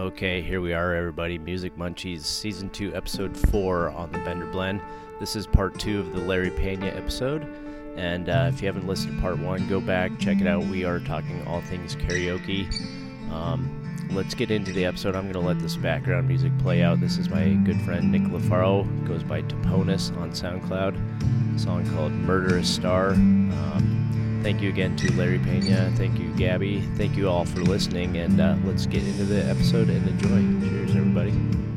Okay, here we are, everybody. Music Munchies, Season 2, Episode 4 on the Bender Blend. This is part 2 of the Larry Pena episode. And uh, if you haven't listened to part 1, go back, check it out. We are talking all things karaoke. Um, let's get into the episode. I'm going to let this background music play out. This is my good friend Nick LaFaro, goes by Toponus on SoundCloud. A song called Murderous Star. Um, thank you again to Larry Pena. Thank you, Gabby. Thank you all for listening. And uh, let's get into the episode and enjoy. Cheers, everybody.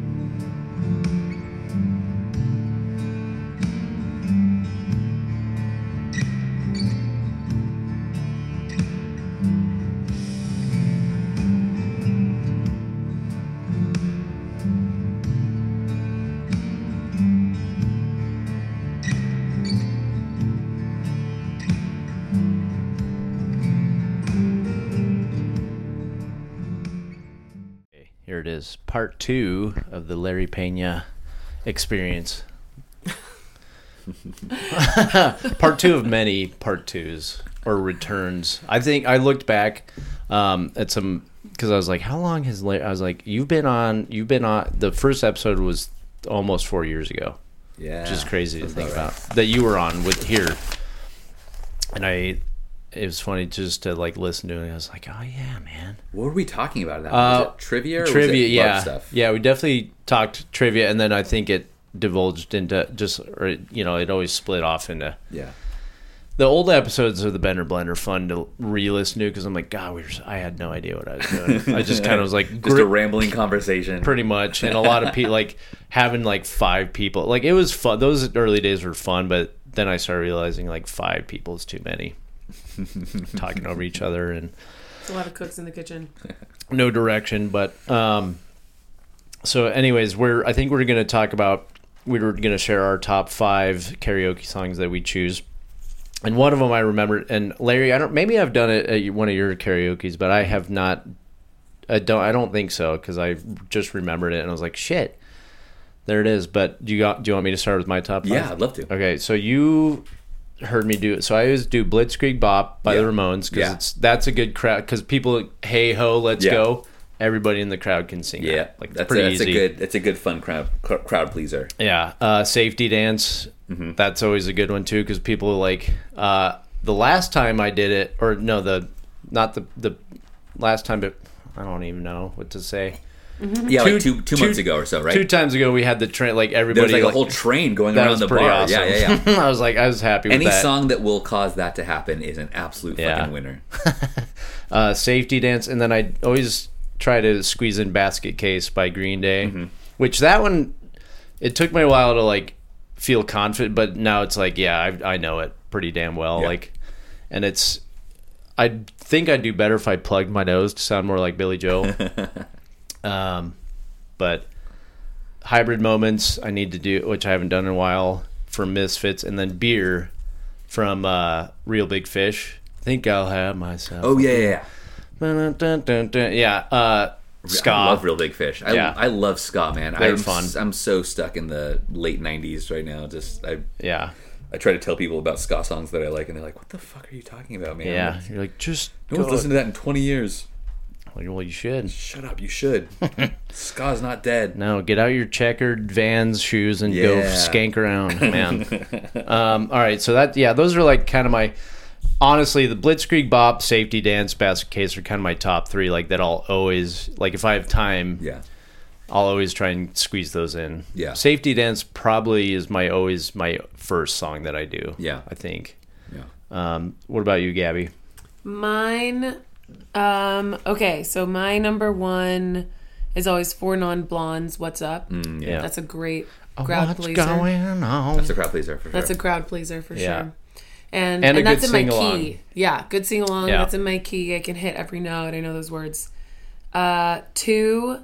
Part two of the Larry Pena experience. part two of many part twos or returns. I think I looked back um, at some because I was like, "How long has Larry?" I was like, "You've been on. You've been on." The first episode was almost four years ago. Yeah, which is crazy to think about about that you were on with here. And I, it was funny just to like listen to it. I was like, "Oh yeah, man." What were we talking about? That Uh, was it trivia, or was trivia it yeah stuff? yeah we definitely talked trivia and then i think it divulged into just or you know it always split off into yeah. the old episodes of the bender Blender fun to re-listen to because i'm like god we were, i had no idea what i was doing i just kind of was like Just a rambling conversation. pretty much and a lot of people like having like five people like it was fun those early days were fun but then i started realizing like five people is too many talking over each other and It's a lot of cooks in the kitchen. no direction but um so anyways we're i think we're going to talk about we were going to share our top five karaoke songs that we choose and one of them i remember and larry i don't maybe i've done it at one of your karaoke's but i have not i don't i don't think so because i just remembered it and i was like shit there it is but do you got do you want me to start with my top five? Yeah, I'd love to. Okay, so you heard me do it. So I always do Blitzkrieg Bop by the Ramones because Yeah. it's that's a good crowd. Because people, hey ho, let's Yeah. go. Everybody in the crowd can sing. Yeah, that. like that's, a, pretty that's a good. It's a good fun crowd crowd pleaser. Yeah, uh, safety dance. Mm-hmm. That's always a good one too because people like uh, the last time I did it, or no, the not the the last time, but I don't even know what to say. Yeah, like two two months ago or so, right? Two times ago, we had the train. Like there everybody, was like, like, a whole train going that around was the pretty bar. awesome. Yeah, yeah, yeah. I was like, I was happy with Any that. song that will cause that to happen is an absolute Yeah. fucking winner. uh, safety dance, and then I always try to squeeze in basket case by Green Day, Mm-hmm. which that one it took me a while to like feel confident, but now it's like yeah, I, I know it pretty damn well, Yeah. like, and it's I think I'd do better if I plugged my nose to sound more like Billy Joel, um, but hybrid moments I need to do, which I haven't done in a while from Misfits, and then beer from uh, Real Big Fish. I Think I'll have myself. Oh yeah, yeah. yeah. Dun, dun, dun. Yeah, uh, ska. I love Real Big Fish. I, Yeah. I love ska, man. They're I'm, fun. s- I'm so stuck in the late '90s right now. Just I, Yeah, I try to tell people about ska songs that I like, and they're like, "What the fuck are you talking about, man?" yeah. You're like just No one's listened to that in 20 years. Like, well, you should. Shut up, you should. Ska's not dead. No, get out your checkered Vans shoes and go Yeah. skank around, man. um, all right, so that yeah, those are like kind of my. Honestly, the Blitzkrieg Bop, Safety Dance, Basket Case are kind of my top three. Like that, I'll always like if I have time, Yeah. I'll always try and squeeze those in. Yeah. Safety Dance probably is my always my first song that I do. Yeah. I think. Yeah. Um, what about you, Gabby? Mine, um, okay, so my number one is always Four Non Blondes. What's up? Yeah. That's a great crowd What's pleaser. going on? That's a crowd pleaser for sure. That's a crowd pleaser for Yeah. sure. And And and, a that's good in my sing-along. key. Yeah, good sing along. Yeah. That's in my key. I can hit every note. I know those words. Uh, two,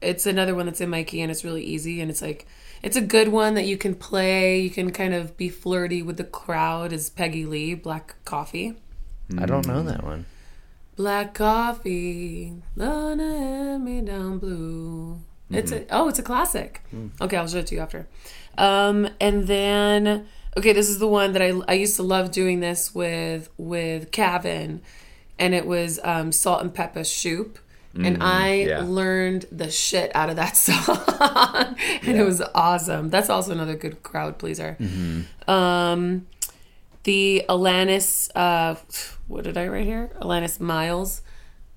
it's another one that's in my key and it's really easy and it's like it's a good one that you can play. You can kind of be flirty with the crowd. Is Peggy Lee Black Coffee? I don't know that one. Black coffee, gonna hand me down blue. It's a oh, it's a classic. Okay, I'll show it to you after. Um, and then okay, this is the one that I I used to love doing this with with Kevin, and it was um, Salt-N-Pepa Shoop. and I yeah. learned the shit out of that song, and it was awesome. That's also another good crowd pleaser. Um, the Alannah, uh, what did I write here? Alannah Myles,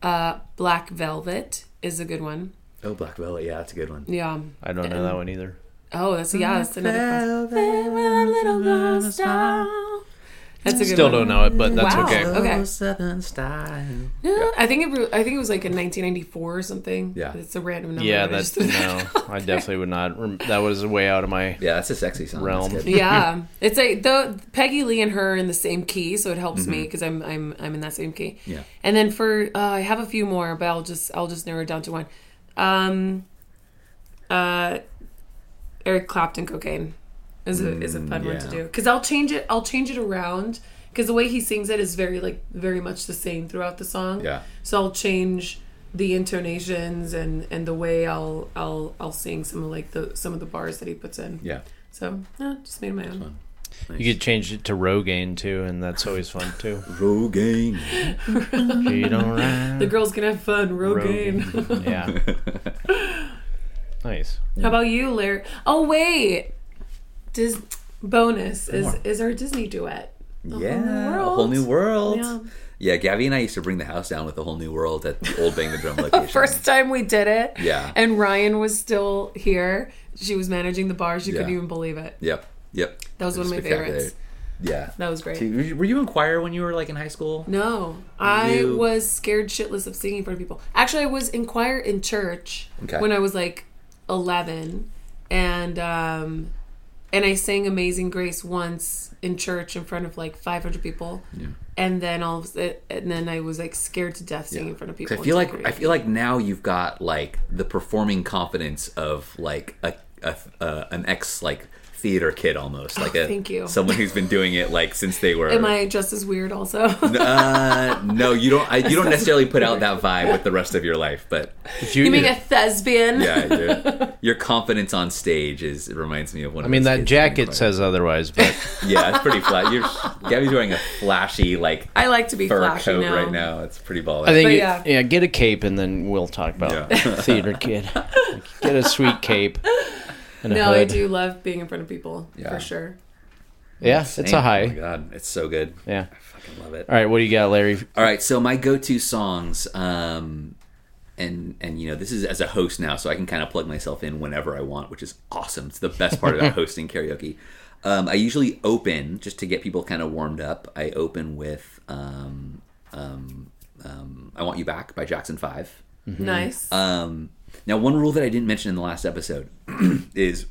uh, Black Velvet is a good one. Oh, Black Velvet. Yeah, that's a good one. Yeah. I don't know that one either. Oh, that's yeah, that's another. That's a good Still one. don't know it, but that's Wow. okay. Okay. Southern style. Yeah, I think it. I think it was like in 1994 or something. Yeah. it's a random number. Yeah, I that's just- no. I definitely would not. rem- That was way out of my. Yeah, that's a sexy song. Realm. Yeah, it's a though Peggy Lee and her are in the same key, so it helps Mm-hmm. me because I'm I'm I'm in that same key. Yeah. And then for uh, I have a few more, but I'll just I'll just narrow it down to one. Um, uh, Eric Clapton, cocaine is a is a mm, fun one to do because I'll change it. I'll change it around because the way he sings it is very like very much the same throughout the song. Yeah. So I'll change the intonations and and the way I'll I'll I'll sing some of like the some of the bars that he puts in. Yeah. So yeah, just made my own. You could change it to Rogaine too, and that's always fun too. Rogaine. you don't ride. The girls can have fun. Rogaine. Rogaine. Yeah. nice. How about you, Larry? Oh wait, Dis- bonus is more. is our Disney duet. Yeah, a World. whole new world. Yeah. Yeah. Gabby and I used to bring the house down with a whole new world at the old Bang the Drum location. First time we did it. Yeah. And Ryan was still here. She was managing the bar. She couldn't even believe it. Yep. Yep. That was one of my favorites. Yeah. That was great. Were you- in choir when you were like in high school? No, I You- was scared shitless of singing in front of people. Actually, I was in choir in church Okay. when I was like eleven, and um, and I sang "Amazing Grace" once in church in front of like five hundred people, and then all of a- and then I was like scared to death singing in front of people. I feel like I feel like now you've got like the performing confidence of like a, a, a an ex like theater kid almost like a Oh, thank you. someone who's been doing it like since they were. Am I just as weird? Also, uh, no, you don't. I, you don't necessarily put out that vibe with the rest of your life, but If you mean a thespian? yeah, your, your confidence on stage is it reminds me of one. I mean, of those that jacket says otherwise, but yeah, it's pretty flat. You're Gabby's wearing a flashy like I like to be fur flashy coat now. right now. It's pretty baller. I think But you- yeah. yeah. get a cape and then we'll talk about Yeah. theater kid. Get a sweet cape and a No, I do love being in front of people Yeah. for sure. Yeah, it's Same. a Oh high. my god, it's so good. Yeah. I fucking love it. All right, what do you got, Larry? All right, so my go-to songs, um, and and you know this is as a host now, so I can kind of plug myself in whenever I want, which is awesome. It's the best part about hosting karaoke. Um, I usually open just to get people kind of warmed up. I open with um, um, um, "I Want You Back" by Jackson Five. Nice. Um, now, one rule that I didn't mention in the last episode is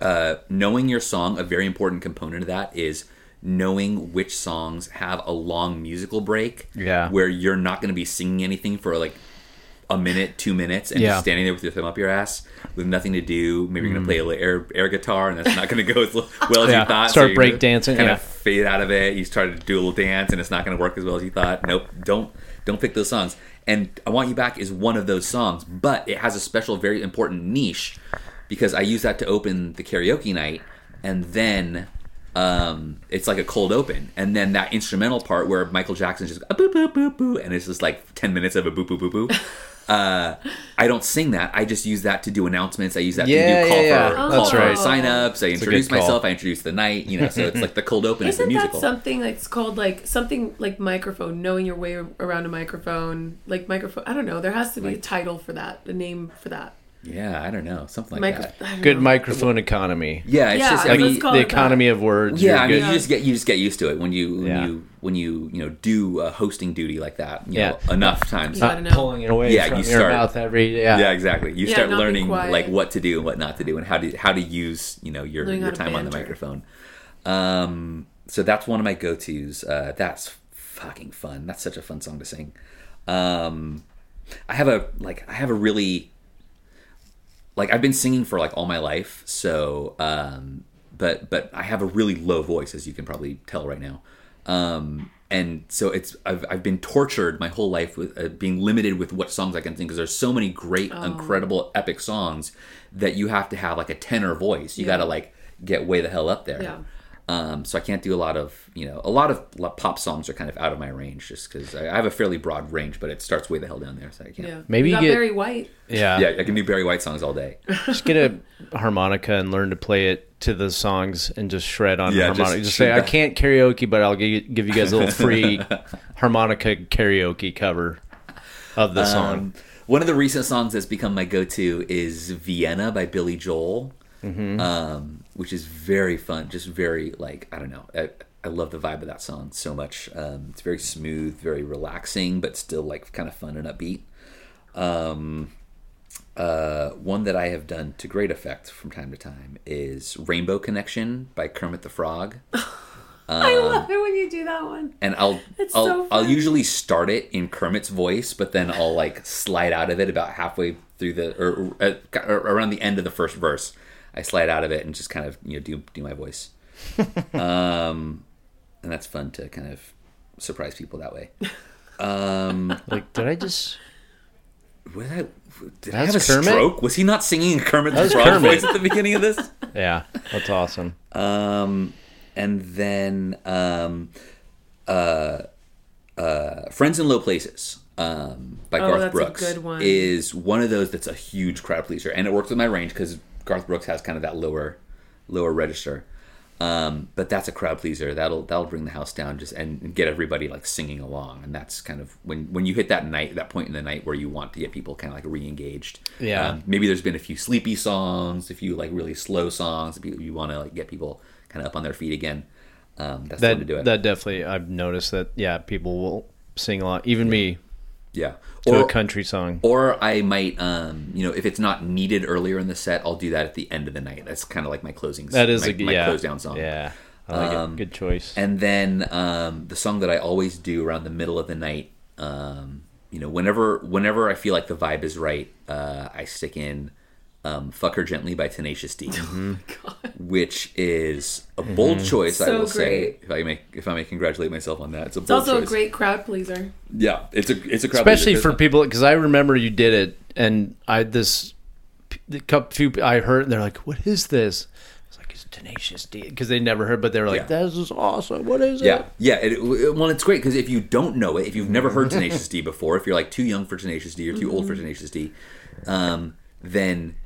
uh, knowing your song. A very important component of that is knowing which songs have a long musical break. Yeah. Where you're not going to be singing anything for like a minute, two minutes, and Yeah. just standing there with your thumb up your ass with nothing to do. Maybe you're going to play a little air, air guitar, and that's not going to go as well as Mm. Yeah, you thought. start you're gonna breakdancing, Kind yeah. of fade out of it. You start to do a little dance, and it's not going to work as well as you thought. Nope, don't don't pick those songs. And "I Want You Back" is one of those songs, but it has a special, very important niche because I use that to open the karaoke night, and then um, it's like a cold open, and then that instrumental part where Michael Jackson's just a boop boop boop boop, and it's just like ten minutes of a boop boop boop boop. Uh, I don't sing that. I just use that to do announcements. I use that Yeah, to do call yeah, yeah. for Oh. call That's for right. signups. I a introduce good call. myself. I introduce the night. You know, so it's like the cold open is the Isn't that something that's called like something like microphone, knowing your way around a microphone, like microphone? I don't know. There has to be a title for that, a name for that. Yeah, I don't know, something like Micro- that. Good know. microphone economy. Yeah, it's Yeah, just I I mean, mean, let's call the it that. economy of words. yeah, you're I mean, good. you just get you just get used to it when you when Yeah. you when you you know do a hosting duty like that. You Yeah. know, enough times. You know. not pulling it away Yeah, from you your start- mouth every yeah. Yeah, exactly. You Yeah, start learning like what to do and what not to do, and how to how to use you know your Learning your time on the microphone. Um, so that's one of my go tos. Uh, that's fucking fun. That's such a fun song to sing. Um, I have a like I have a really like I've been singing for like all my life, so um, but but I have a really low voice, as you can probably tell right now. Um, and so it's I've, I've been tortured my whole life with uh, being limited with what songs I can sing because there's so many great, incredible, epic songs that you have to have like a tenor voice. You got to like get way the hell up there. Yeah. Um, so I can't do a lot of you know a lot of pop songs are kind of out of my range just because I, I have a fairly broad range, but it starts way the hell down there, so I can't. Yeah. Maybe you you got get- Barry White. Yeah. Yeah, I can do Barry White songs all day. Just get a harmonica and learn to play it to the songs and just shred on Yeah, harmonica. just Just, say, I can't karaoke, but I'll give, give you guys a little free harmonica karaoke cover of the song. Um, one of the recent songs that's become my go-to is Vienna by Billy Joel, um, which is very fun. Just very like I don't know. I, I love the vibe of that song so much. Um, it's very smooth, very relaxing, but still like kind of fun and upbeat. Um, uh, one that I have done to great effect from time to time is Rainbow Connection by Kermit the Frog. I love it when you do that one. and I'll It's I'll, so I'll usually start it in Kermit's voice, but then I'll like slide out of it about halfway through the or, or, uh, or around the end of the first verse. I slide out of it and just kind of you know do do my voice, um, and that's fun to kind of surprise people that way. Um, Like, did I just. was I, did I That's have a Kermit? stroke? Was he not singing Kermit the was Frog Kermit. voice at the beginning of this? Yeah, that's awesome. Um, and then um, uh, uh, Friends in Low Places um, by Oh, Garth that's a Brooks good one. is one of those that's a huge crowd pleaser, and it works with my range because Garth Brooks has kind of that lower lower register. Um, but that's a crowd pleaser. That'll that'll bring the house down just and, and get everybody like singing along, and that's kind of when when you hit that night, that point in the night where you want to get people kind of like re-engaged. Yeah. Um, maybe there's been a few sleepy songs, a few like really slow songs. If you, you want to like get people kind of up on their feet again, um, that's the one to do it. that definitely, I've noticed that, yeah, people will sing a lot. Even me, yeah. to Or, a country song. or I might, um, you know, if it's not needed earlier in the set, I'll do that at the end of the night. That's kind of like my closing. That is my, a good my yeah. close down song. Yeah, like Um. Good choice. And then um, the song that I always do around the middle of the night, um, you know, whenever whenever I feel like the vibe is right, uh, I stick in um, "Fuck Her Gently" by Tenacious D, Mm-hmm. which is a bold choice. I So will say, if I may, if I may congratulate myself on that, it's a It's bold also choice. a great crowd pleaser. yeah, it's a it's a crowd Especially pleaser. for people, because I remember you did it, and I this the couple few I heard, and they're like, "What is this?" It's like it's Tenacious D, because they never heard, but they were like, Yeah. "This is awesome. What is Yeah, it?" yeah. It, it- well, it's great because if you don't know it, if you've never heard Tenacious D before, if you're like too young for Tenacious D or too old for Tenacious D, um, then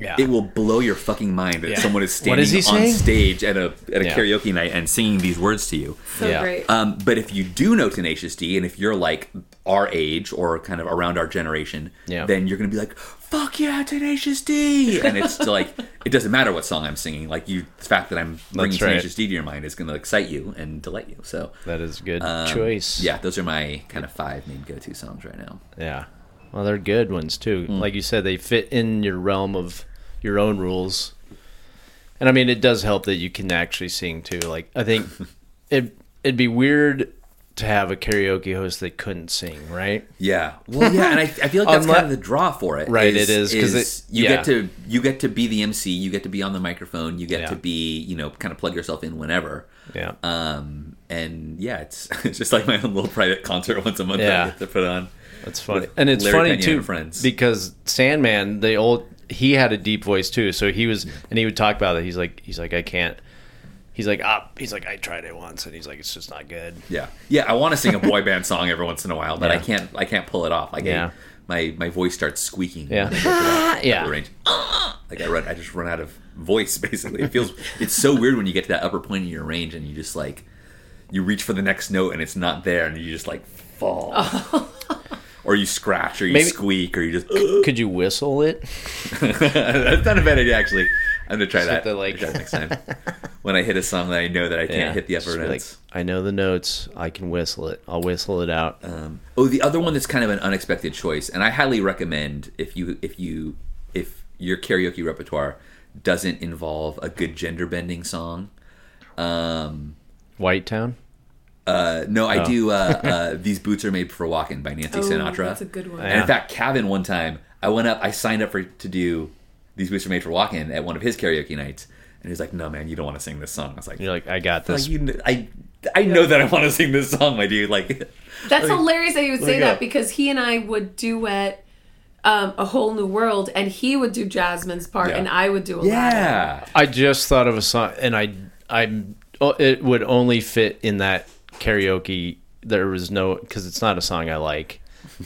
Yeah. it will blow your fucking mind that Yeah. someone is standing is on stage at a at a Yeah. karaoke night and singing these words to you. So Yeah. great. Um, but if you do know Tenacious D, and if you're like our age or kind of around our generation, Yeah. then you're gonna be like, "Fuck yeah, Tenacious D!" And it's like it doesn't matter what song I'm singing. Like you, the fact that I'm bringing right. Tenacious D to your mind is gonna excite you and delight you. So That is good um, choice. Yeah, those are my kind of five main go-to songs right now. Yeah. Well, they're good ones too. Hmm. Like you said, they fit in your realm of your own rules. And I mean, it does help that you can actually sing too. Like I think it it'd be weird to have a karaoke host that couldn't sing, right? Yeah, well, yeah, and I, I feel like that's Unle- kind of the draw for it. Right, it is, 'cause is it- you yeah. get to you get to be the MC, you get to be on the microphone, you get Yeah. to be you know kind of plug yourself in whenever. Yeah. Um, and yeah, it's it's just like my own little private concert once a month that I Yeah. get to put on. That's funny. And it's Larry funny Pena too friends. because Sandman, the old he had a deep voice too. So he was and he would talk about it. He's like he's like I can't He's like, ah, he's like, I tried it once, and he's like, it's just not good. Yeah, yeah. I want to sing a boy band song every once in a while, but I can't. I can't pull it off. Like, Yeah. I, my my voice starts squeaking. Yeah. when I that- that Yeah. range. Like I run. I just run out of voice. Basically, it feels. It's so weird when you get to that upper point in your range and you just like, you reach for the next note and it's not there, and you just like fall. Or you scratch, or you Maybe- squeak, or you just. Could you whistle it? That's not a bad idea, actually. I'm gonna try that. like- Try that next time. when I hit a song that I know that I can't hit the upper Just be notes. Like, I know the notes. I can whistle it. I'll whistle it out. Um, oh, the other one that's kind of an unexpected choice, and I highly recommend if you if you if your karaoke repertoire doesn't involve a good gender bending song. Um, White Town. Uh, no, I Oh. do. Uh, uh, These boots are made for walking by Nancy Oh, Sinatra. that's a good one. And in fact, Calvin one time, I went up, I signed up for to do These Boots Are Made for Walking at one of his karaoke nights, and he was like, "No, man, you don't want to sing this song." I was like, You're like, I got like this. you, kn- I, I know that I want to sing this song, my dude. Like, That's Let me- hilarious that you would say that because he and I would duet um, a whole new world, and he would do Jasmine's part, Yeah. and I would do Aladdin. yeah, I just thought of a song, and I I'm oh, it would only fit in that karaoke. There was no because it's not a song I like,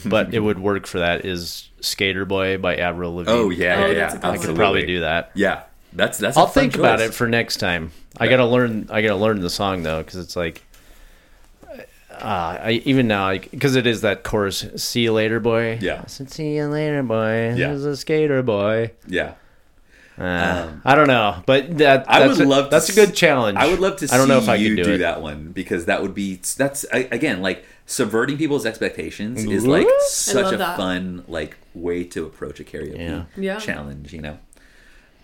but it would work for that. Is Skater Boy by Avril Lavigne? Oh yeah, Oh, yeah, yeah. a. I could probably do that. Yeah, that's that's. I'll fun think about it for next time. I gotta learn. I gotta learn the song though, because it's like, uh, I even now because it is that chorus. See you later, boy. Yeah. I said, see you later, boy. Yeah. There's a skater boy. Yeah, Uh, Um, I don't know, but that I would a, love to That's a s- good challenge. I would love to. I don't know if I you could do, it. that one because that would be that's again like subverting people's expectations is like such a that. fun like way to approach a karaoke Yeah. Yeah. challenge. You know.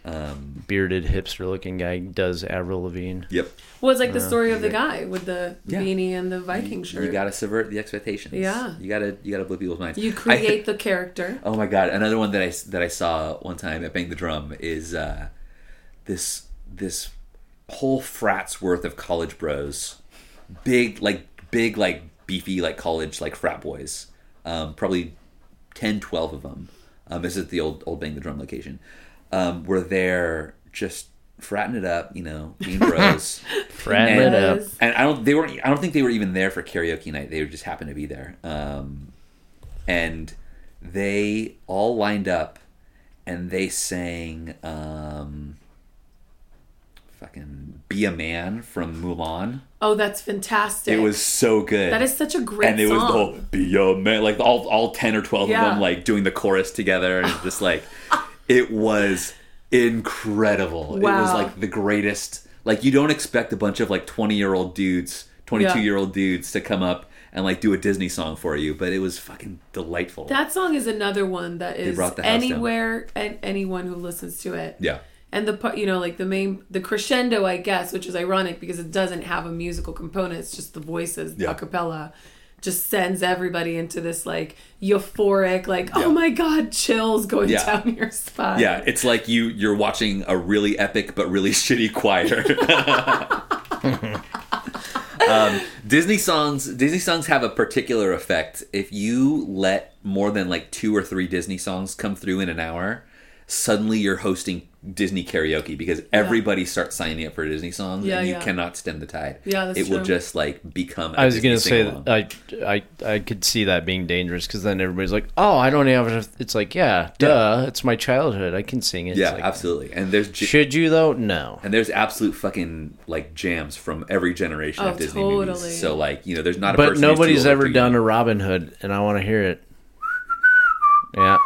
Um, Bearded hipster looking guy does Avril Lavigne. yep. Well, it's like the story of the guy with the Yeah. beanie and the Viking shirt. you gotta subvert the expectations. Yeah. You gotta you gotta blow people's minds. You I- create the character. Oh my god! Another one that I that I saw one time at Bang the Drum is uh, this this whole frat's worth of college bros, big like big like beefy like college like frat boys, um, probably 10, 12 of them. Um, this is the old old Bang the Drum location. Um, were there just fratting it up, you know, being bros. Fratting And- it up. And I don't they weren't I don't think they were even there for karaoke night. They just happened to be there. Um, and they all lined up and they sang um, fucking Be a Man from Mulan. Oh, that's fantastic. It was so good. That is such a great and it was the whole Be a Man like all all 10 or 12 of them like doing the chorus together and just like it was incredible. It was like the greatest like you don't expect a bunch of like 20 year old dudes 22 year old dudes to come up and like do a Disney song for you, but it was fucking delightful. That song is another one that is house down. anywhere and anyone who listens to it. yeah. And the part, you know, like the main, the crescendo, I guess, which is ironic because it doesn't have a musical component. It's just the voices, Yeah. a cappella, just sends everybody into this like euphoric, like, Yeah. oh my god, chills going Yeah. down your spine. Yeah, it's like you you're watching a really epic but really shitty choir. um, Disney songs Disney songs have a particular effect. If you let more than like two or three Disney songs come through in an hour, suddenly you're hosting Disney karaoke because everybody starts signing up for Disney songs Yeah, and you yeah. cannot stem the tide. Yeah, that's it will just like become. a I was gonna say that I, I I could see that being dangerous because then everybody's like, oh, I don't have. It's like, yeah, duh, it's my childhood. I can sing it. Yeah, like, absolutely. And there's j- Should you though? No. And there's absolute fucking like jams from every generation Oh, of Disney totally. movies. So like you know, there's not a But person nobody's ever done a Robin Hood, and I want to hear it. Yeah,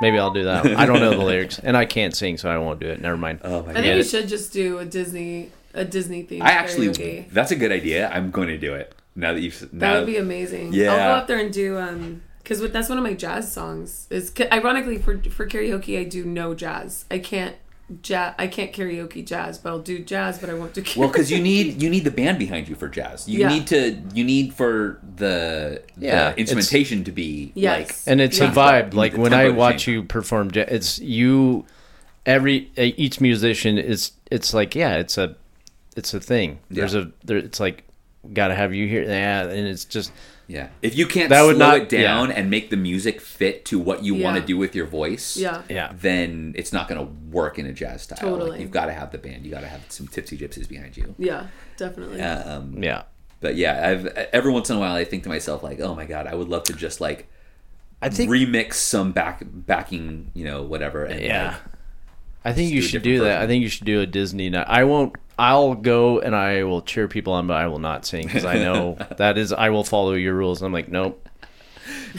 maybe I'll do that. I don't know the lyrics, and I can't sing, so I won't do it. Never mind. Oh my I god! think Get we should just do a Disney, a Disney theme. I actually, karaoke. that's a good idea. I'm going to do it now that you've. That would be amazing. Yeah. I'll go up there and do um because that's one of my jazz songs. Is ironically for for karaoke I do no jazz. I can't jazz. I can't karaoke jazz, but I'll do jazz, but I won't do karaoke. well, because you need you need the band behind you for jazz. You Yeah. need to you need for the Yeah, the instrumentation to be Yes. like and it's Yeah. a vibe. You Like when I watch you perform, jazz, it's you. Every uh, each musician is. It's like yeah, it's a, it's a thing. There's a there. It's like, gotta have you here. Yeah, and it's just yeah. If you can't That slow would not- it down yeah. and make the music fit to what you want to do with your voice, yeah. yeah. then it's not going to work in a jazz style. Like, Totally. you've got to have the band. You got to have some tipsy gypsies behind you. Yeah, definitely. Um, Yeah. but yeah, I've every once in a while I think to myself like, oh my god, I would love to just like I think remix some back backing, you know, whatever. And Yeah. like, I think you should different do that. I think you should do a Disney night. I won't. I'll go and I will cheer people on, but I will not sing because I know that is. I will follow your rules. I'm like, nope,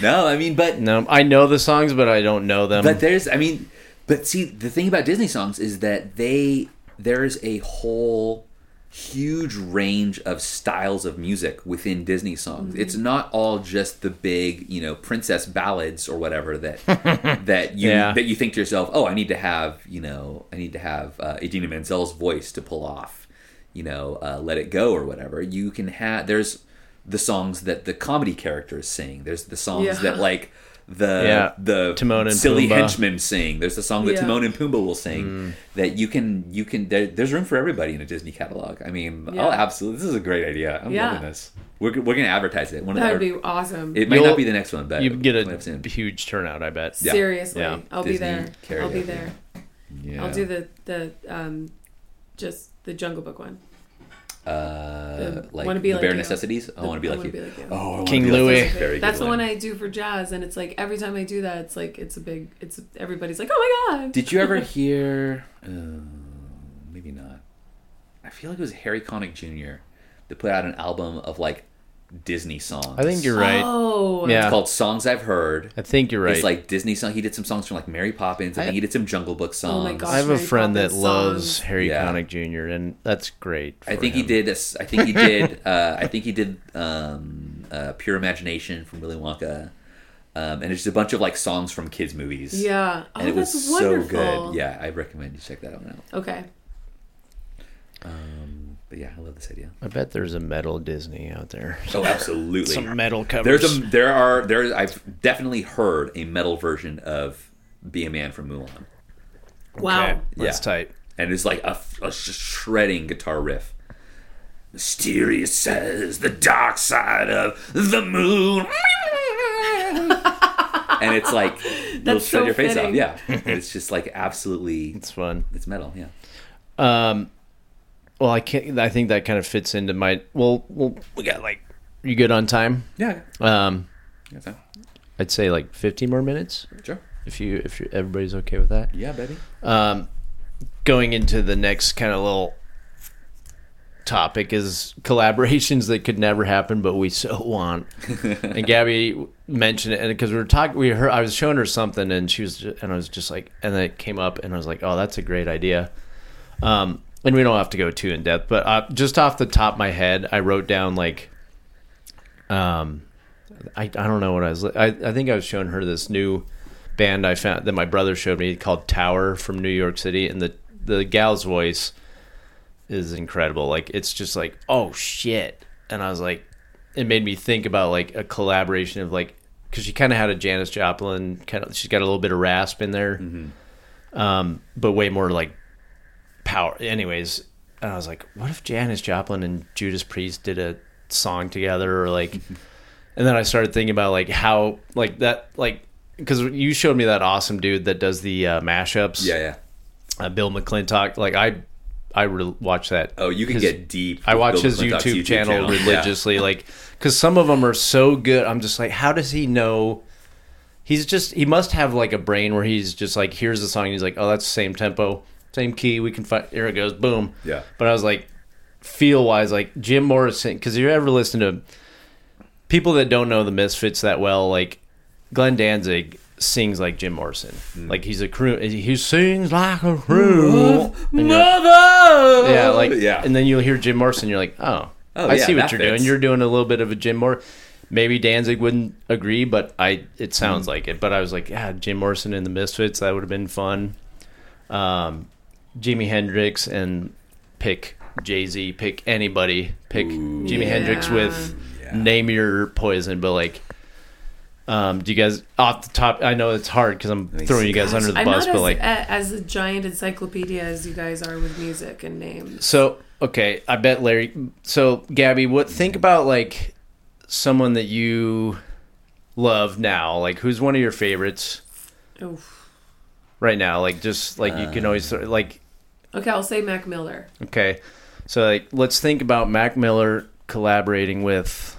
no, I mean, but no. I know the songs, but I don't know them. but there's, I mean, but see, the thing about Disney songs is that they there's a whole huge range of styles of music within Disney songs. It's not all just the big, you know, princess ballads or whatever that that you Yeah. that you think to yourself, "Oh, I need to have, you know, I need to have uh, Idina Menzel's voice to pull off, you know, uh, Let It Go or whatever." You can have there's the songs that the comedy characters sing. There's the songs Yeah. that like the Yeah. the Timon and silly Pumbaa. henchmen sing. There's the song that Yeah. Timon and Pumbaa will sing Mm. that you can you can there, there's room for everybody in a Disney catalog. I mean, Yeah. oh, absolutely, this is a great idea. I'm Yeah. loving this. We're, we're gonna advertise it. One of that would be awesome. It might You'll- not be the next one, but you get coming up soon. a huge turnout. I bet. Yeah. Seriously, Yeah. I'll Disney be there. I'll be there. Yeah. I'll do the the um, just the Jungle Book one. Uh, like Wanna Be the Like bare You. necessities. I want to be like Wanna you. Be Like You. Oh, I King be like Louis. you. That's, Very That's the one. one I do for jazz, and it's like every time I do that, it's like it's a big. It's everybody's like, oh my god. Did you ever hear? Uh, maybe not. I feel like it was Harry Connick Jr. that put out an album of like Disney songs. I think you're right. Oh, Yeah. It's called Songs I've Heard. I think you're right. It's like Disney song. He did some songs from like Mary Poppins. I, I- think he did some Jungle Book songs. Oh my gosh. I have a Mary friend that Poppins loves. Harry Yeah. Connick Jr. and that's great. I for think he did. This, I think he did. uh, I think he did um, uh, Pure Imagination from Willy Wonka, um, and it's just a bunch of like songs from kids movies. Yeah. Oh, and it was that's so wonderful. good. Yeah, I recommend you check that one out. Okay. Um, but yeah, I love this idea. I bet there's a metal Disney out there. Oh, absolutely. Some metal covers. There's a there are there I've definitely heard a metal version of "Be a Man" from Mulan, Wow. Okay, that's Yeah. tight. and it's like a, a shredding guitar riff. Mysterious says the dark side of the moon, and it's like you'll That's shred so your face off. fitting. Yeah, it's just like absolutely, It's fun. it's metal. Yeah. Um, well, I can't. I think that kind of fits into my. Well, well, we got like. You good on time? Yeah. Um. I'd say like 15 more minutes Sure. if you if you, everybody's okay with that. Yeah, baby. Um, going into the next kind of little topic is collaborations that could never happen, but we so want. and Gabby mentioned it, and because we were talking, we heard I was showing her something, and she was, ju- and I was just like, and then it came up, and I was like, oh, that's a great idea. Um, and we don't have to go too in depth, but uh, just off the top of my head, I wrote down like, um, I, I don't know what I was. I I think I was showing her this new band I found that my brother showed me called Tower from New York City, and the the gal's voice is incredible. Like it's just like oh shit, and I was like, it made me think about like a collaboration of like because she kind of had a Janis Joplin kind of she's got a little bit of rasp in there, um, but way more like power. Anyways, and I was like, what if Janis Joplin and Judas Priest did a song together or like and then I started thinking about like how like that like because you showed me that awesome dude that does the uh, mashups Yeah, yeah. uh, Bill McClintock like I I re- watch that Oh, you can get deep. I watch Bill his McClintock's YouTube, channel, Yeah. religiously like because some of them are so good I'm just like how does he know he's just he must have like a brain where he's just like here's the song and he's like oh that's the same tempo same key we can find here it goes boom Yeah. but I was like, feel wise, like Jim Morrison, because you ever listen to people that don't know the Misfits that well, like Glenn Danzig sings like Jim Morrison, Hmm. like he's a crew. He sings like a crew. And you're- yeah, like yeah. and then you'll hear Jim Morrison. You're like, oh, Oh, I yeah, see what you're fits. doing. You're doing a little bit of a Jim Mor. Maybe Danzig wouldn't agree, but I it sounds Hmm. like it. But I was like, yeah, Jim Morrison and the Misfits that would have been fun. Um, Jimi Hendrix and pick Jay Z, pick anybody, pick Jimi Hendrix with Yeah. name your poison. But like, um, do you guys off the top? I know it's hard because I'm me throwing you guys under the I'm bus, not but as, like, a, as a giant encyclopedia as you guys are with music and names. So okay, I bet Larry. So Gabby, what think about like someone that you love now? Like who's one of your favorites Oof. Right now? Like just like you can always like Okay, I'll say Mac Miller. okay. So like let's think about Mac Miller collaborating with.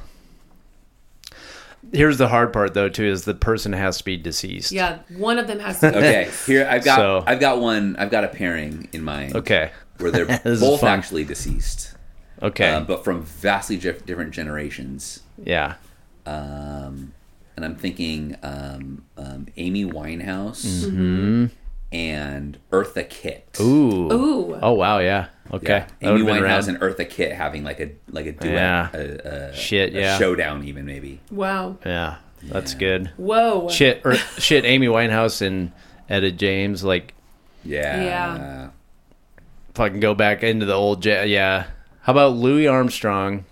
Here's the hard part though too is the person has to be deceased. Yeah, one of them has to. Be Okay, here I've got So- I've got one I've got a pairing in mind Okay. where they're is both fun. actually deceased, Okay. um, but from vastly dif- different generations. yeah. Um, and I'm thinking um, um, Amy Winehouse Mm-hmm. and Eartha Kitt. Ooh. Ooh. Oh wow. Yeah. Okay. Yeah, Amy Winehouse rad. and Eartha Kitt having like a like a duet, Yeah. a, a, Shit, a yeah. showdown even maybe. Wow. Yeah. That's Yeah. good. Whoa. shit or shit amy winehouse and etta james like Yeah, Yeah. fucking go back into the old ja- yeah how about louis armstrong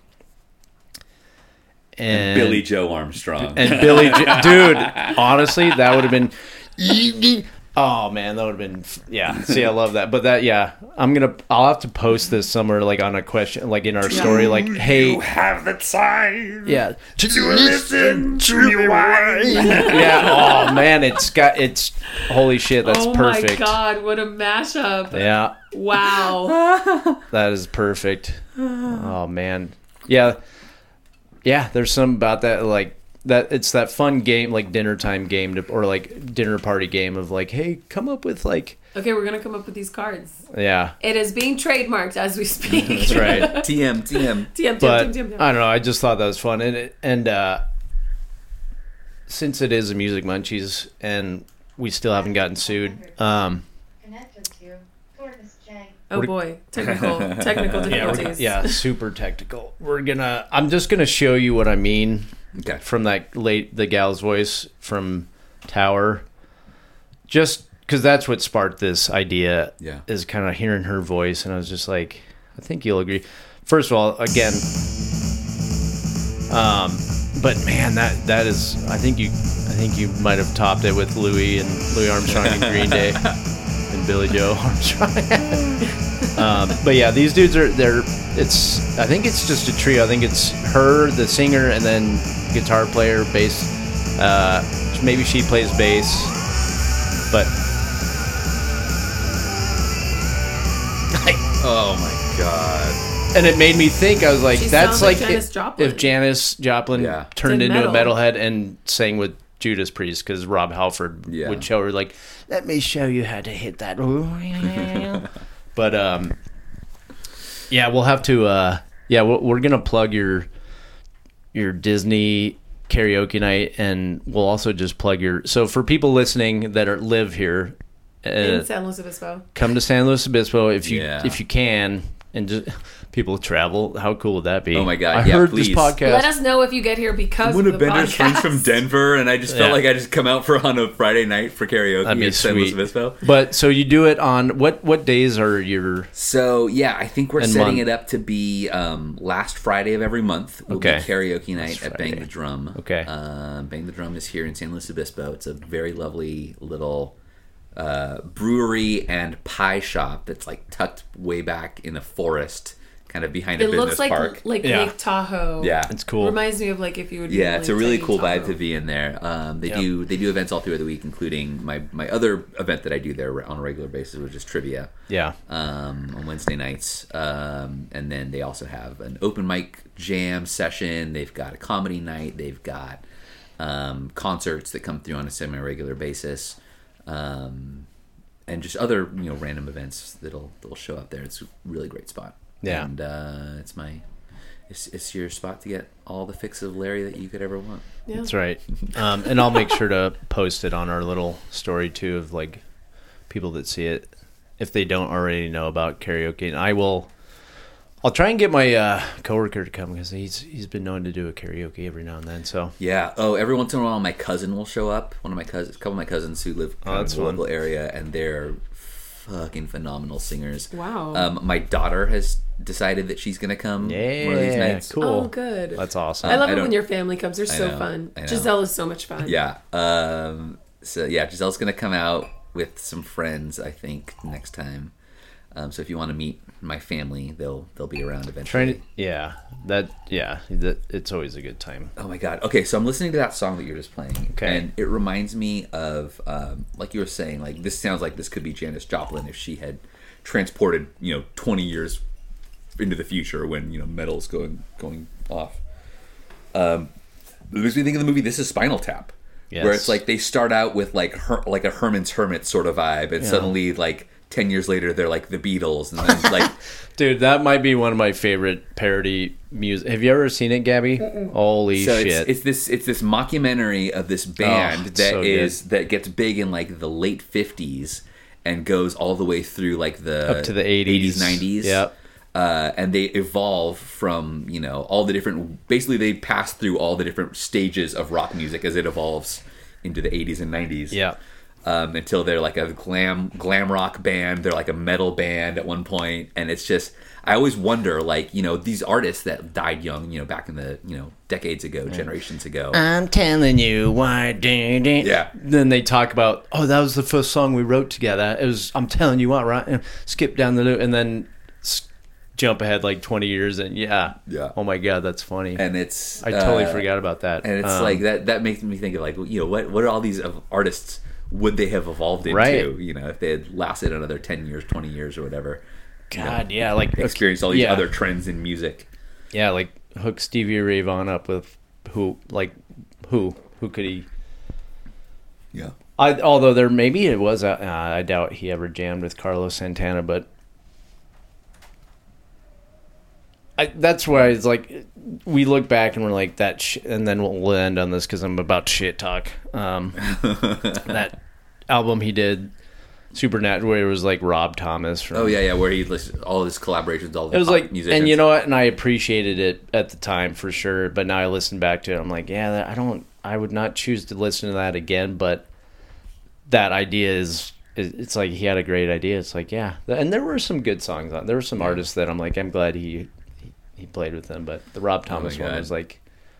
and, Billie Joe Armstrong. and billy J- dude honestly that would have been Oh man, that would have been yeah. See, I love that. But that yeah, I'm gonna I'll have to post this somewhere like on a question like in our story like hey you have the time yeah to listen to me whine. yeah oh man it's got it's holy shit that's oh perfect my god, what a mashup! yeah Wow. that is perfect oh man yeah yeah there's some about that like that it's that fun game like dinner time game to, or like dinner party game of like hey come up with like okay, we're gonna come up with these cards. yeah It is being trademarked as we speak. that's right TM TM. TM, TM, but TM, TM, TM. I don't know. I just thought that was fun, and it, and uh, since it is a music munchies, and we still haven't gotten sued. Um, Connected to Tortoise J. oh boy, technical technical yeah, difficulties. yeah, super technical. We're gonna. I'm just gonna show you what I mean Okay. from that late the gal's voice from Tower, just because that's what sparked this idea. Yeah. is kind of hearing her voice, and I was just like, I think you'll agree. First of all, again, um, but man, that that is, I think you, I think you might have topped it with Louis and Louis Armstrong and Green Day and Billie Joe Armstrong. um, but yeah, these dudes are they're. It's I think it's just a trio. I think it's her, the singer, and then guitar player, bass. Uh, maybe she plays bass, but Oh my god. and it made me think. I was like, She that's like like Janis if, if Janis Joplin Yeah. turned Did into a metal. metalhead and sang with Judas Priest because Rob Halford Yeah. would show her like, let me show you how to hit that. but um, yeah, we'll have to. Uh, yeah, we're, we're gonna plug your your Disney karaoke night, and we'll also just plug your. So for people listening that are live here. Uh, in San Luis Obispo. come to San Luis Obispo if you Yeah. if you can, and just people travel. How cool would that be? Oh my God, I yeah, heard please. this podcast. Let us know if you get here because One of of the Bender's friends from Denver, and I just felt Yeah. like I just come out for on a Friday night for karaoke That'd be at San Luis. Obispo. But so you do it on what what days are your So yeah, I think we're setting month. it up to be um, last Friday of every month. Will Okay. be karaoke night Last at Bang the Drum. Okay. um, Bang the Drum is here in San Luis Obispo. It's a very lovely little uh, brewery and pie shop that's like tucked way back in a forest, kind of behind a It business looks like park. like Yeah. Lake Tahoe. yeah, it's cool. Reminds me of like if you would. yeah, it's a really cool Tahoe. vibe to be in there. Um, they Yep. do they do events all throughout the week, including my my other event that I do there on a regular basis, which is trivia yeah. um, on Wednesday nights. Um, and then they also have an open mic jam session. They've got a comedy night. They've got um, concerts that come through on a semi regular basis. Um, and just other you know random events that'll that'll show up there. It's a really great spot. Yeah. and uh, it's my it's, it's your spot to get all the fix of Larry that you could ever want. Yeah. That's right. Um, and I'll make sure to post it on our little story too of like people that see it if they don't already know about karaoke. And I will. I'll try and get my uh, coworker to come because he's he's been known to do a karaoke every now and then. So Yeah. Oh, every once in a while, my cousin will show up. One of my cousins, a couple of my cousins who live kind Oh, in the fun. local area, and they're fucking phenomenal singers. Wow. Um, my daughter has decided that she's gonna come yeah, one of these yeah, nights. cool. Oh, good. That's awesome. I love I it when your family comes. They're so know, fun. I. Giselle is so much fun. Yeah. Um, so yeah, Giselle's gonna come out with some friends. I think next time. Um, so if you want to meet my family, they'll they'll be around eventually. Trying to yeah that yeah that it's always a good time. Oh my god. Okay, so I'm listening to that song that you're just playing, Okay. and it reminds me of, um, like you were saying, like this sounds like this could be Janis Joplin if she had transported, you know, 20 years into the future when you know metal's going going off. Um, it makes me think of the movie This Is Spinal Tap, where it's like they start out with like her, like a Herman's Hermit sort of vibe, and suddenly like 10 years later they're like the Beatles, and then like Dude, that might be one of my favorite parody music. Have you ever seen it, Gabby? Holy so shit! it's, it's this it's this mockumentary of this band Oh, that so is that gets big in like the late 50s and goes all the way through like the Up to the 80s. 90s Yep. uh, and they evolve from you know all the different basically they pass through all the different stages of rock music as it evolves into the 80s and 90s yeah. Um, until they're like a glam glam rock band. They're like a metal band at one point, and it's just I always wonder, like you know, these artists that died young, you know, back in the you know decades ago, generations ago. I'm telling you why. ding, ding. Yeah. Then they talk about, oh, that was the first song we wrote together. It was, I'm telling you what, right? And skip down the loop and then jump ahead like 20 years and yeah. Yeah. Oh my God, that's funny. and it's I totally uh, forgot about that. and it's Um, like that that makes me think of like you know what what are all these of- artists would they have evolved into Right. you know if they had lasted another 10 years 20 years or whatever God, yeah, like experienced all these yeah. other trends in music Yeah, like hook Stevie Ray Vaughan up with who, like who, who could he? yeah I although there maybe it was, uh, I doubt he ever jammed with Carlos Santana, but I, that's why it's like we look back and we're like that, sh- and then we'll, end on this because I'm about to shit talk. Um, that album he did, Supernatural, where it was like Rob Thomas. From, oh yeah yeah where he listed all his collaborations all the It was like, musicians and you know what? And I appreciated it at the time for sure. But now I listen back to it, I'm like, yeah, I don't, I would not choose to listen to that again. But that idea is, is it's like he had a great idea. It's like, yeah, and there were some good songs on. There were some artists that I'm like, I'm glad he he, he played with them. But the Rob oh Thomas one Oh God. was like,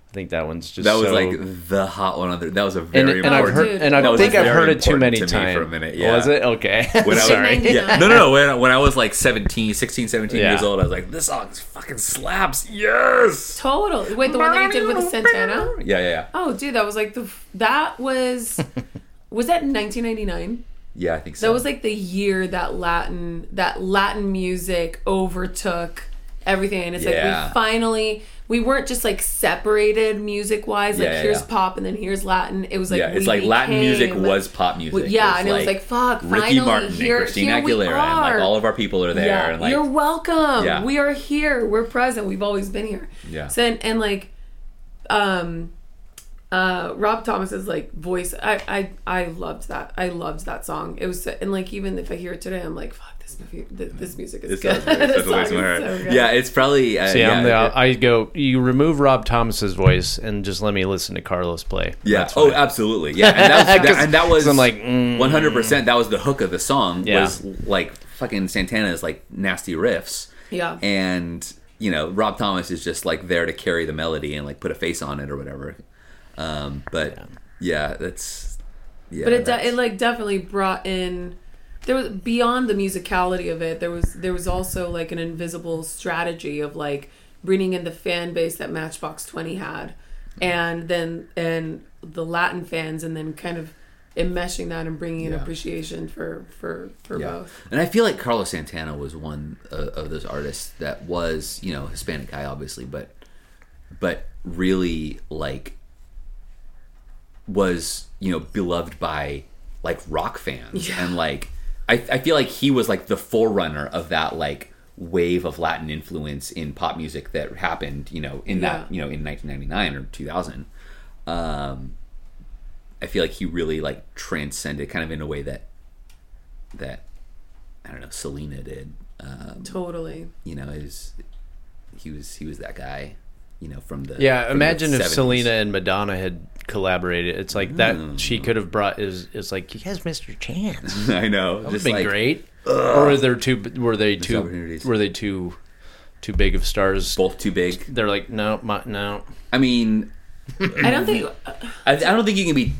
I think that one's just that was so- like the hot one on the, that was a and, very and I've heard and I think I've heard it too many to times. for a minute, oh, yeah. Was it okay? when I, Sorry. yeah. no no no when, when I was like 17 16 17 Yeah. years old I was like this song fucking slaps yes Total. Wait, the one that you did with Santana? yeah yeah yeah Oh, dude, that was like the that was was that 1999? yeah I think so That was like the year that Latin that Latin music overtook everything, and it's Yeah. like we finally we weren't just like separated music wise. Like Yeah, yeah, here's pop and then here's Latin. It was like yeah, it's like Latin music was pop music. Yeah, and it was like, fuck, Ricky finally, Martin here- and Christina here we Aguilera, and like all of our people are there. yeah, and like, you're welcome. Yeah. We are here. We're present. We've always been here. Yeah. So and, and like, um, uh, Rob Thomas's like voice. I I I loved that. I loved that song. It was so- and like even if I hear it today, I'm like, fuck this movie. This, this music is It's good. so- This song is so- so good. yeah, it's probably uh, See, yeah, I'm the, it- I go. You remove Rob Thomas's voice and just let me listen to Carlos play. yeah. That's Oh, fine. absolutely. Yeah, and that, was, that, and that was 'Cause I'm like, mm. 100. percent That was the hook of the song. Yeah. Was like fucking Santana's like nasty riffs. Yeah. and you know Rob Thomas is just like there to carry the melody and like put a face on it or whatever. Um, but yeah, that's yeah. but it de- it like definitely brought in there was beyond the musicality of it there was there was also like an invisible strategy of like bringing in the fan base that matchbox 20 had and then and the latin fans and then kind of enmeshing that and bringing in Yeah. appreciation for for for Yeah. both And I feel like Carlos Santana was one uh, of those artists that was, you know, Hispanic guy, obviously, but but really like was you know beloved by like rock fans Yeah. and like I, I feel like he was like the forerunner of that like wave of Latin influence in pop music that happened, you know, in Yeah. that you know in 1999 or 2000. Um, I feel like he really like transcended kind of in a way that that I don't know Selena did. Um, totally you know, is he was he was that guy. You know, from the Yeah, from the imagine if 70s. Selena and Madonna had collaborated. It's like Mm. that she could have brought is is like you guys missed your chance. I know, That would have been like great. Or were there too were they too were they too too big of stars? both too big. They're like no, my, no. I mean, i don't think I, I don't think you can be.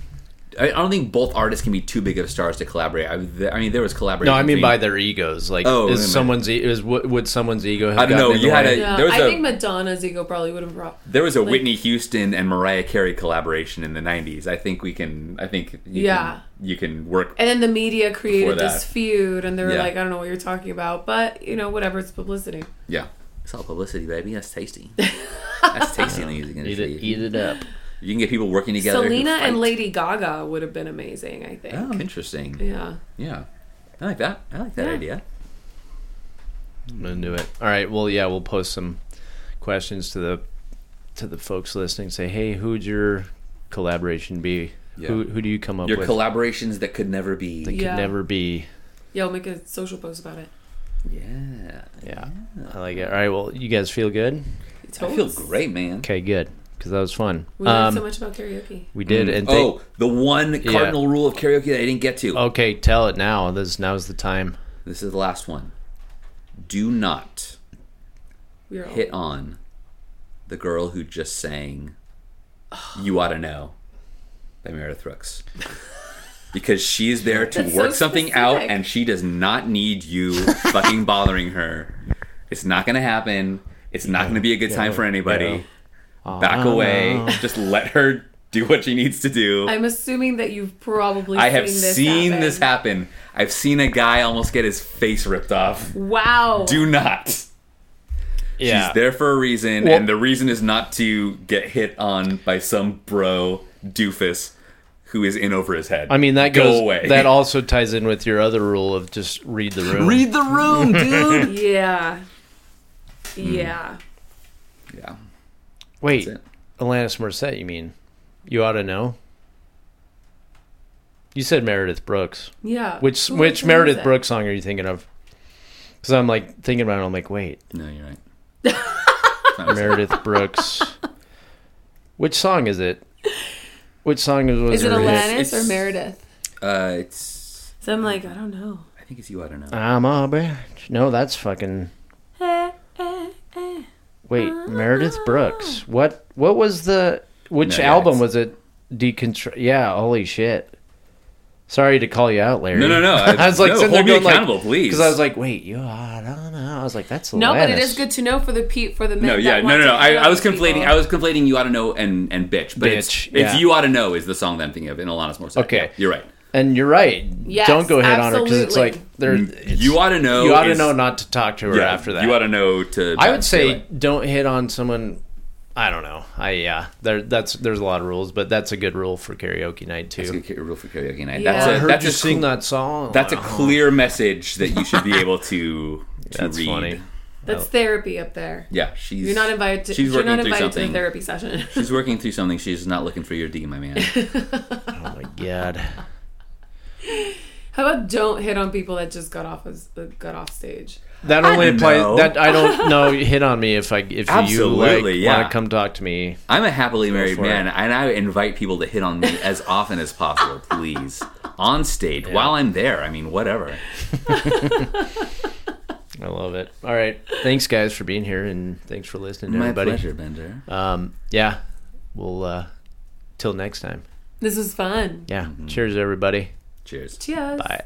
I I don't think both artists can be too big of stars to collaborate. I, I mean, there was collaboration. No, I mean between- by their egos. Like, Oh, is someone's e- is would would someone's ego have I don't know, you had way? a- yeah, there was i a- think madonna's ego probably would have brought There was a like- Whitney Houston and Mariah Carey collaboration in the '90s. I think we can. I think you Yeah. can, you can work. and then the media created this feud and they were Yeah. like i don't know what you're talking about but you know whatever it's publicity Yeah, it's all publicity, baby. That's tasty. That's tasty in the music Eat industry. it, eat it up. You can get people working together. who Selena and. Lady Gaga would have been amazing, I think. Oh, interesting. Yeah. Yeah, I like that. I like that Yeah. idea. I'm gonna do it. All right. Well, yeah, we'll post some questions to the to the folks listening. Say, hey, who'd your collaboration be? Yeah. Who who do you come up Your with? Your collaborations that could never be. that could never be. Yo, make a social post about it. Yeah, Yeah, I like it. All right. Well, you guys feel good? I feel great, man. Okay, good, because that was fun. We learned Um, so much about karaoke. we did. And thank- oh, the one cardinal rule of karaoke that I didn't get to. okay, tell it now. This now's the time. This is the last one. Do not We were all, hit on the girl who just sang "You Ought to Know" by Meredith Brooks. Because she's there to That's work so something out and she does not need you fucking bothering her. It's not going to happen. It's not going to be a good time for anybody. Back ah, away. Just let her do what she needs to do. I'm assuming that you've probably I have seen this seen happen. this happen. I've seen a guy almost get his face ripped off. Wow. Do not. Yeah. She's there for a reason, Well- and the reason is not to get hit on by some bro doofus who is in over his head. I mean, that Go goes. away. That also ties in with your other rule of just read the room. read the room, dude. Yeah. Yeah. yeah, Wait, that's it. Alanis Morissette. You mean? You ought to know. You said Meredith Brooks. Yeah. Which Who which Meredith? Brooks song are you thinking of? Because I'm like thinking about it. I'm like, wait, No, you're right. Meredith Brooks. Which song is it? Which song is was Is it her? Alanis It's- or Meredith? uh, it's. So I'm like, I don't know. I think it's you. I don't know. I'm a bitch. No, that's fucking. Eh, Wait, Meredith ah. Brooks. What? What was the? Which No, album it's- was it? Deconstr. Yeah. Holy shit. Sorry to call you out, Larry. No, no, no. I was like, no, hold me going like, accountable, please. because I was like, wait, you? I don't know. I was like, that's a legend. No, but it Alanis. is good to know for the pe- for the men. no, that yeah, no, no, no. I, I was these conflating. people. I was conflating. You ought to know and and bitch, but it's, Bitch, it's yeah. you ought to know is the song that I'm thinking of in Alanis Morissette. Okay. Yeah, you're right. And you're right. Yes, don't go ahead on her because it's like there. it's- You ought to know. You ought to is- know not to talk to her Yeah, after that. You ought to know to. I would say away. don't hit on someone. I don't know. I yeah. There that's there's a lot of rules, but that's a good rule for karaoke night too. That's a good rule for karaoke night. Yeah. That's I a heard that's you a sing cl- that song. That's a clear message that you should be able to to That's read. funny. That's therapy up there. Yeah, she's You're not invited. To, she's you're not working through invited to the something. therapy session. She's working through something. She's not looking for your D, my man. Oh my god. How about don't hit on people that just got off as uh, got off stage? That only applies. know. That I don't know. Hit on me if I if you Absolutely, like yeah. want to come talk to me. I'm a happily married man, it. and I invite people to hit on me as often as possible, please, on stage while I'm there. I mean, whatever. I love it. All right, thanks guys for being here and thanks for listening, to My everybody. pleasure, Bender. Um, yeah, we'll uh, till next time. This was fun. Yeah, cheers everybody. Cheers. Cheers. Bye.